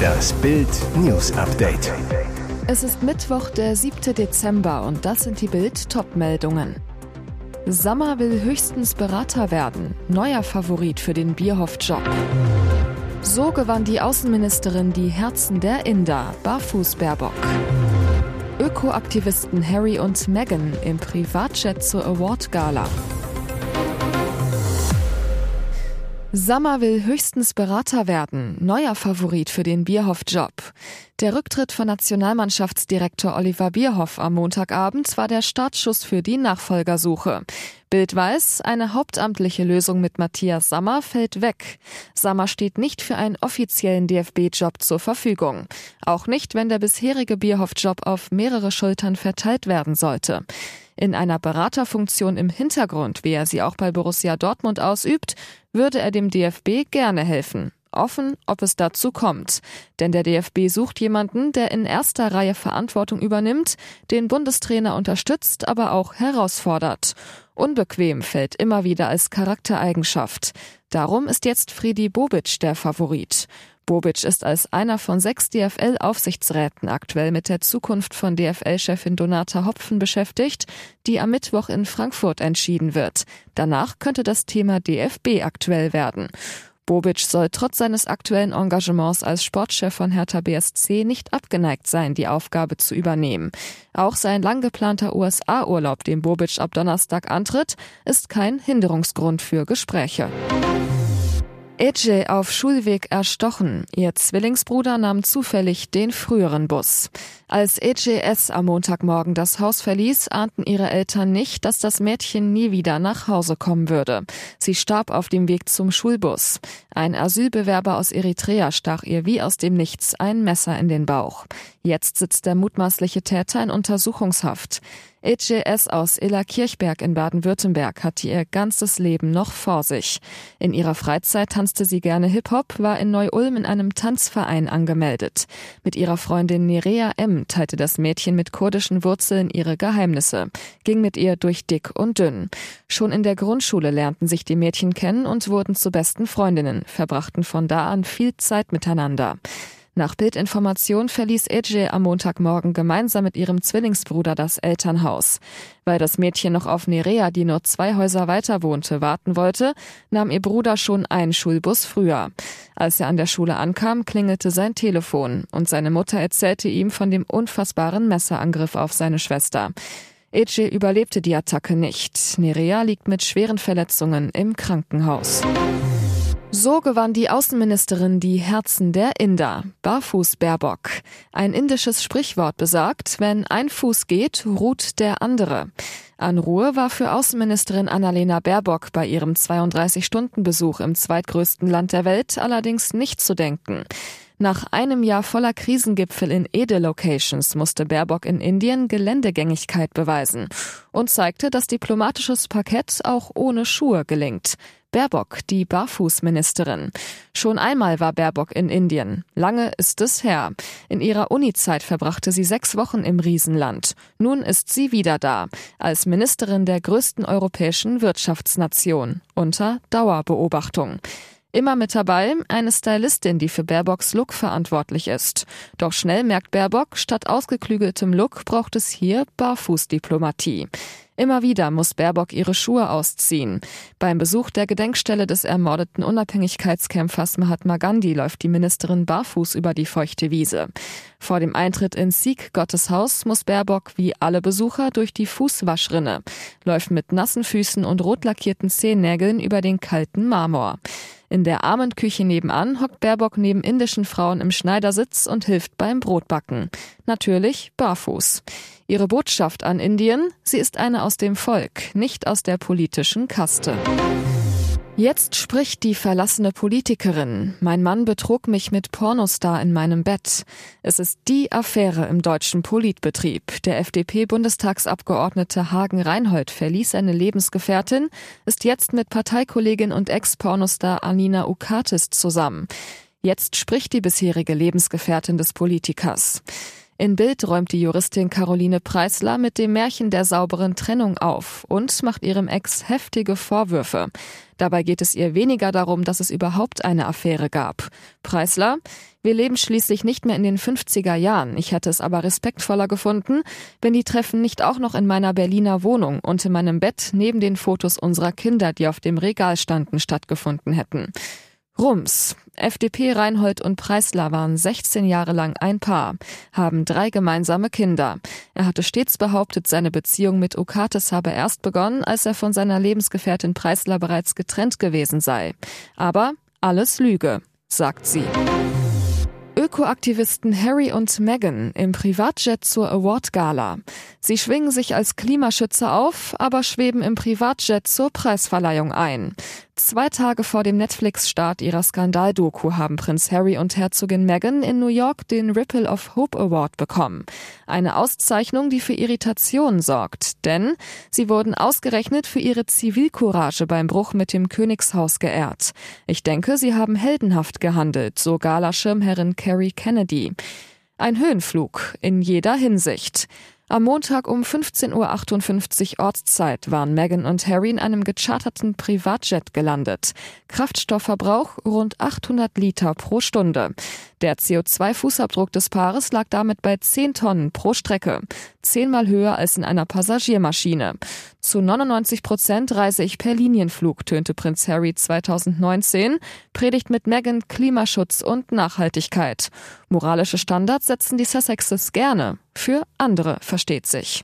Das Bild News Update. Es ist Mittwoch, der 7. Dezember und das sind die Bild Topmeldungen. Sammer will höchstens Berater werden, neuer Favorit für den Bierhoff-Job. So gewann die Außenministerin die Herzen der Inder, Barfuß Baerbock. Ökoaktivisten Harry und Meghan im Privatjet zur Award-Gala. Sammer will höchstens Berater werden, neuer Favorit für den Bierhoff-Job. Der Rücktritt von Nationalmannschaftsdirektor Oliver Bierhoff am Montagabend war der Startschuss für die Nachfolgersuche. Bild weiß, eine hauptamtliche Lösung mit Matthias Sammer fällt weg. Sammer steht nicht für einen offiziellen DFB-Job zur Verfügung. Auch nicht, wenn der bisherige Bierhoff-Job auf mehrere Schultern verteilt werden sollte. In einer Beraterfunktion im Hintergrund, wie er sie auch bei Borussia Dortmund ausübt, würde er dem DFB gerne helfen. Offen, ob es dazu kommt. Denn der DFB sucht jemanden, der in erster Reihe Verantwortung übernimmt, den Bundestrainer unterstützt, aber auch herausfordert. Unbequem fällt immer wieder als Charaktereigenschaft. Darum ist jetzt Friedi Bobic der Favorit. Bobic ist als einer von sechs DFL-Aufsichtsräten aktuell mit der Zukunft von DFL-Chefin Donata Hopfen beschäftigt, die am Mittwoch in Frankfurt entschieden wird. Danach könnte das Thema DFB aktuell werden. Bobic soll trotz seines aktuellen Engagements als Sportchef von Hertha BSC nicht abgeneigt sein, die Aufgabe zu übernehmen. Auch sein lang geplanter USA-Urlaub, den Bobic ab Donnerstag antritt, ist kein Hinderungsgrund für Gespräche. Ece auf Schulweg erstochen. Ihr Zwillingsbruder nahm zufällig den früheren Bus. Als Ece S. am Montagmorgen das Haus verließ, ahnten ihre Eltern nicht, dass das Mädchen nie wieder nach Hause kommen würde. Sie starb auf dem Weg zum Schulbus. Ein Asylbewerber aus Eritrea stach ihr wie aus dem Nichts ein Messer in den Bauch. Jetzt sitzt der mutmaßliche Täter in Untersuchungshaft. EJS aus Illa Kirchberg in Baden-Württemberg hatte ihr ganzes Leben noch vor sich. In ihrer Freizeit tanzte sie gerne Hip-Hop, war in Neu-Ulm in einem Tanzverein angemeldet. Mit ihrer Freundin Nerea M. teilte das Mädchen mit kurdischen Wurzeln ihre Geheimnisse, ging mit ihr durch dick und dünn. Schon in der Grundschule lernten sich die Mädchen kennen und wurden zu besten Freundinnen, verbrachten von da an viel Zeit miteinander. Nach Bildinformation verließ Ece am Montagmorgen gemeinsam mit ihrem Zwillingsbruder das Elternhaus. Weil das Mädchen noch auf Nerea, die nur zwei Häuser weiter wohnte, warten wollte, nahm ihr Bruder schon einen Schulbus früher. Als er an der Schule ankam, klingelte sein Telefon und seine Mutter erzählte ihm von dem unfassbaren Messerangriff auf seine Schwester. Ece überlebte die Attacke nicht. Nerea liegt mit schweren Verletzungen im Krankenhaus. So gewann die Außenministerin die Herzen der Inder, Barfuß Baerbock. Ein indisches Sprichwort besagt, wenn ein Fuß geht, ruht der andere. An Ruhe war für Außenministerin Annalena Baerbock bei ihrem 32-Stunden-Besuch im zweitgrößten Land der Welt allerdings nicht zu denken. Nach einem Jahr voller Krisengipfel in Ede-Locations musste Baerbock in Indien Geländegängigkeit beweisen und zeigte, dass diplomatisches Parkett auch ohne Schuhe gelingt. Baerbock, die Barfußministerin. Schon einmal war Baerbock in Indien. Lange ist es her. In ihrer Unizeit verbrachte sie sechs Wochen im Riesenland. Nun ist sie wieder da, als Ministerin der größten europäischen Wirtschaftsnation, unter Dauerbeobachtung. Immer mit dabei eine Stylistin, die für Baerbocks Look verantwortlich ist. Doch schnell merkt Baerbock, statt ausgeklügeltem Look braucht es hier Barfußdiplomatie. Immer wieder muss Baerbock ihre Schuhe ausziehen. Beim Besuch der Gedenkstelle des ermordeten Unabhängigkeitskämpfers Mahatma Gandhi läuft die Ministerin barfuß über die feuchte Wiese. Vor dem Eintritt in Sikh Gottes Haus muss Baerbock wie alle Besucher durch die Fußwaschrinne, läuft mit nassen Füßen und rot lackierten Zehennägeln über den kalten Marmor. In der armen Küche nebenan hockt Baerbock neben indischen Frauen im Schneidersitz und hilft beim Brotbacken. Natürlich barfuß. Ihre Botschaft an Indien, sie ist eine aus dem Volk, nicht aus der politischen Kaste. Jetzt spricht die verlassene Politikerin. Mein Mann betrug mich mit Pornostar in meinem Bett. Es ist die Affäre im deutschen Politbetrieb. Der FDP-Bundestagsabgeordnete Hagen Reinhold verließ seine Lebensgefährtin, ist jetzt mit Parteikollegin und Ex-Pornostar Anina Ukatis zusammen. Jetzt spricht die bisherige Lebensgefährtin des Politikers. In Bild räumt die Juristin Caroline Preisler mit dem Märchen der sauberen Trennung auf und macht ihrem Ex heftige Vorwürfe. Dabei geht es ihr weniger darum, dass es überhaupt eine Affäre gab. Preisler, wir leben schließlich nicht mehr in den 50er Jahren. Ich hätte es aber respektvoller gefunden, wenn die Treffen nicht auch noch in meiner Berliner Wohnung und in meinem Bett neben den Fotos unserer Kinder, die auf dem Regal standen, stattgefunden hätten. Rums. FDP Reinhold und Preisler waren 16 Jahre lang ein Paar, haben drei gemeinsame Kinder. Er hatte stets behauptet, seine Beziehung mit Okates habe erst begonnen, als er von seiner Lebensgefährtin Preisler bereits getrennt gewesen sei. Aber alles Lüge, sagt sie. Ökoaktivisten Harry und Meghan im Privatjet zur Award-Gala. Sie schwingen sich als Klimaschützer auf, aber schweben im Privatjet zur Preisverleihung ein. Zwei Tage vor dem Netflix-Start ihrer Skandaldoku haben Prinz Harry und Herzogin Meghan in New York den Ripple of Hope Award bekommen. Eine Auszeichnung, die für Irritation sorgt, denn sie wurden ausgerechnet für ihre Zivilcourage beim Bruch mit dem Königshaus geehrt. Ich denke, sie haben heldenhaft gehandelt, so Gala-Schirmherrin Carrie Kennedy. Ein Höhenflug in jeder Hinsicht. Am Montag um 15.58 Uhr Ortszeit waren Meghan und Harry in einem gecharterten Privatjet gelandet. Kraftstoffverbrauch rund 800 Liter pro Stunde. Der CO2-Fußabdruck des Paares lag damit bei 10 Tonnen pro Strecke, zehnmal höher als in einer Passagiermaschine. Zu 99 Prozent reise ich per Linienflug, tönte Prinz Harry 2019, predigt mit Meghan Klimaschutz und Nachhaltigkeit. Moralische Standards setzen die Sussexes gerne. Für andere versteht sich.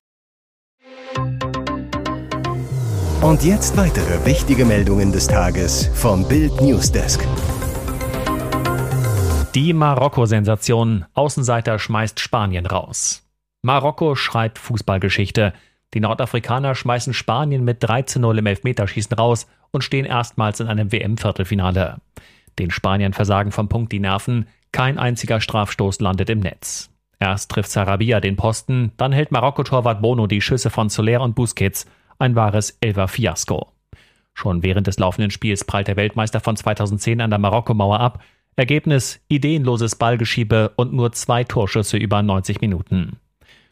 Und jetzt weitere wichtige Meldungen des Tages vom Bild Newsdesk. Die Marokko-Sensation. Außenseiter schmeißt Spanien raus. Marokko schreibt Fußballgeschichte. Die Nordafrikaner schmeißen Spanien mit 13-0 im Elfmeterschießen raus und stehen erstmals in einem WM-Viertelfinale. Den Spaniern versagen vom Punkt die Nerven. Kein einziger Strafstoß landet im Netz. Erst trifft Sarabia den Posten, dann hält Marokko-Torwart Bono die Schüsse von Soler und Busquets. Ein wahres Elfer-Fiasko. Schon während des laufenden Spiels prallt der Weltmeister von 2010 an der Marokko-Mauer ab. Ergebnis ideenloses Ballgeschiebe und nur zwei Torschüsse über 90 Minuten.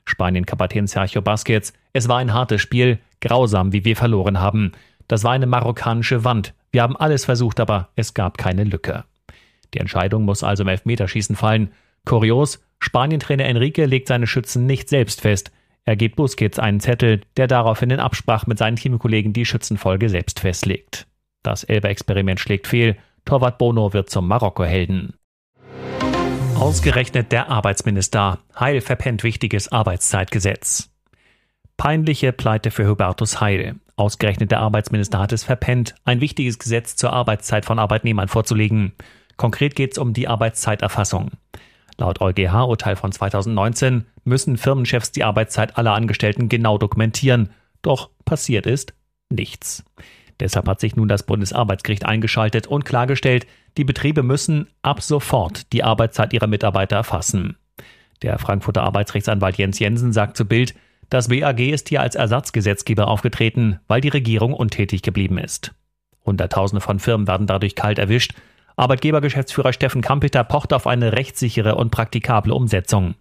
Spanien-Kapitän Sergio Busquets, es war ein hartes Spiel, grausam, wie wir verloren haben. Das war eine marokkanische Wand. Wir haben alles versucht, aber es gab keine Lücke. Die Entscheidung muss also im Elfmeterschießen fallen. Kurios, Spanien-Trainer Enrique legt seine Schützen nicht selbst fest. Er gibt Busquets einen Zettel, der daraufhin in Absprache mit seinen Teamkollegen die Schützenfolge selbst festlegt. Das Elber-Experiment schlägt fehl. Torwart Bono wird zum Marokko-Helden. Ausgerechnet der Arbeitsminister. Heil verpennt wichtiges Arbeitszeitgesetz. Peinliche Pleite für Hubertus Heil. Ausgerechnet der Arbeitsminister hat es verpennt, ein wichtiges Gesetz zur Arbeitszeit von Arbeitnehmern vorzulegen. Konkret geht es um die Arbeitszeiterfassung. Laut EuGH-Urteil von 2019 müssen Firmenchefs die Arbeitszeit aller Angestellten genau dokumentieren. Doch passiert ist nichts. Deshalb hat sich nun das Bundesarbeitsgericht eingeschaltet und klargestellt, die Betriebe müssen ab sofort die Arbeitszeit ihrer Mitarbeiter erfassen. Der Frankfurter Arbeitsrechtsanwalt Jens Jensen sagt zu Bild, das BAG ist hier als Ersatzgesetzgeber aufgetreten, weil die Regierung untätig geblieben ist. Hunderttausende von Firmen werden dadurch kalt erwischt. Arbeitgebergeschäftsführer Steffen Kampeter pocht auf eine rechtssichere und praktikable Umsetzung.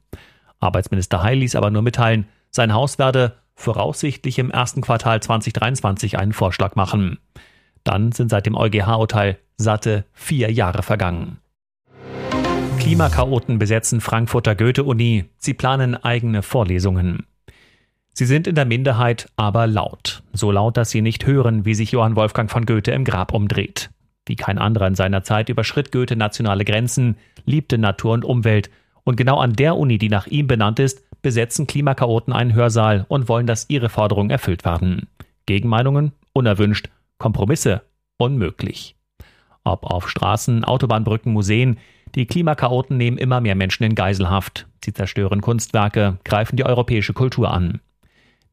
Arbeitsminister Heil ließ aber nur mitteilen, sein Haus werde voraussichtlich im ersten Quartal 2023 einen Vorschlag machen. Dann sind seit dem EuGH-Urteil satte vier Jahre vergangen. Klimakaoten besetzen Frankfurter Goethe-Uni. Sie planen eigene Vorlesungen. Sie sind in der Minderheit, aber laut. So laut, dass sie nicht hören, wie sich Johann Wolfgang von Goethe im Grab umdreht. Wie kein anderer in seiner Zeit überschritt Goethe nationale Grenzen, liebte Natur und Umwelt. Und genau an der Uni, die nach ihm benannt ist, besetzen Klimakaoten einen Hörsaal und wollen, dass ihre Forderungen erfüllt werden. Gegenmeinungen unerwünscht, Kompromisse unmöglich. Ob auf Straßen, Autobahnbrücken, Museen, die Klimakaoten nehmen immer mehr Menschen in Geiselhaft. Sie zerstören Kunstwerke, greifen die europäische Kultur an.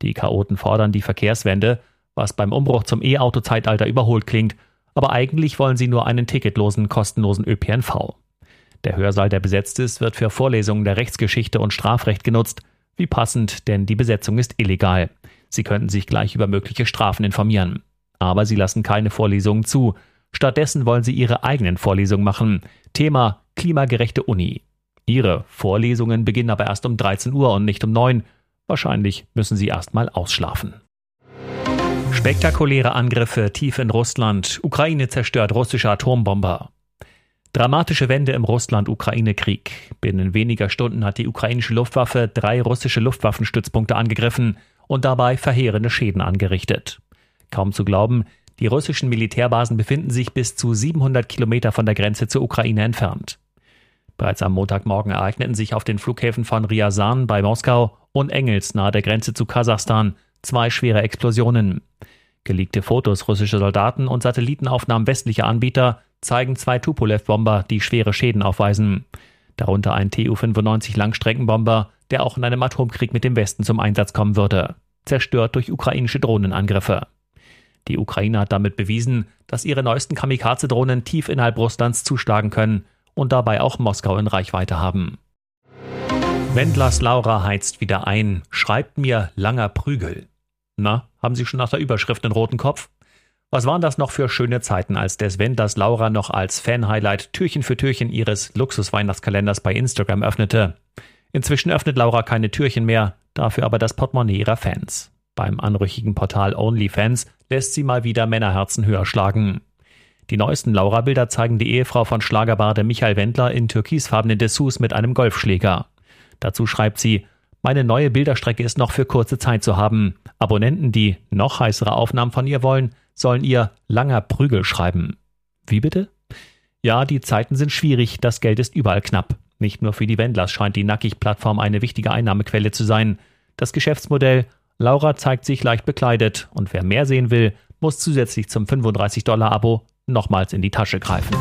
Die Chaoten fordern die Verkehrswende, was beim Umbruch zum E-Auto-Zeitalter überholt klingt, aber eigentlich wollen sie nur einen ticketlosen, kostenlosen ÖPNV. Der Hörsaal, der besetzt ist, wird für Vorlesungen der Rechtsgeschichte und Strafrecht genutzt. Wie passend, denn die Besetzung ist illegal. Sie könnten sich gleich über mögliche Strafen informieren. Aber sie lassen keine Vorlesungen zu. Stattdessen wollen sie ihre eigenen Vorlesungen machen. Thema klimagerechte Uni. Ihre Vorlesungen beginnen aber erst um 13 Uhr und nicht um 9. Wahrscheinlich müssen Sie erst mal ausschlafen. Spektakuläre Angriffe tief in Russland. Ukraine zerstört russische Atombomber. Dramatische Wende im Russland-Ukraine-Krieg. Binnen weniger Stunden hat die ukrainische Luftwaffe drei russische Luftwaffenstützpunkte angegriffen und dabei verheerende Schäden angerichtet. Kaum zu glauben, die russischen Militärbasen befinden sich bis zu 700 Kilometer von der Grenze zur Ukraine entfernt. Bereits am Montagmorgen ereigneten sich auf den Flughäfen von Ryazan bei Moskau und Engels nahe der Grenze zu Kasachstan zwei schwere Explosionen. Geleakte Fotos russischer Soldaten und Satellitenaufnahmen westlicher Anbieter zeigen zwei Tupolev-Bomber, die schwere Schäden aufweisen. Darunter ein Tu-95 Langstreckenbomber, der auch in einem Atomkrieg mit dem Westen zum Einsatz kommen würde, zerstört durch ukrainische Drohnenangriffe. Die Ukraine hat damit bewiesen, dass ihre neuesten Kamikaze-Drohnen tief innerhalb Russlands zuschlagen können und dabei auch Moskau in Reichweite haben. Wendlers Laura heizt wieder ein, schreibt mir langer Prügel. Na, haben Sie schon nach der Überschrift einen roten Kopf? Was waren das noch für schöne Zeiten, als des Wendlers Laura noch als Fan-Highlight Türchen für Türchen ihres Luxus-Weihnachtskalenders bei Instagram öffnete? Inzwischen öffnet Laura keine Türchen mehr, dafür aber das Portemonnaie ihrer Fans. Beim anrüchigen Portal OnlyFans lässt sie mal wieder Männerherzen höher schlagen. Die neuesten Laura-Bilder zeigen die Ehefrau von Schlagerbade Michael Wendler in türkisfarbenen Dessous mit einem Golfschläger. Dazu schreibt sie, meine neue Bilderstrecke ist noch für kurze Zeit zu haben. Abonnenten, die noch heißere Aufnahmen von ihr wollen, sollen ihr langer Prügel schreiben. Wie bitte? Ja, die Zeiten sind schwierig, das Geld ist überall knapp. Nicht nur für die Wendlers scheint die Nackig-Plattform eine wichtige Einnahmequelle zu sein. Das Geschäftsmodell Laura zeigt sich leicht bekleidet und wer mehr sehen will, muss zusätzlich zum 35-Dollar-Abo nochmals in die Tasche greifen.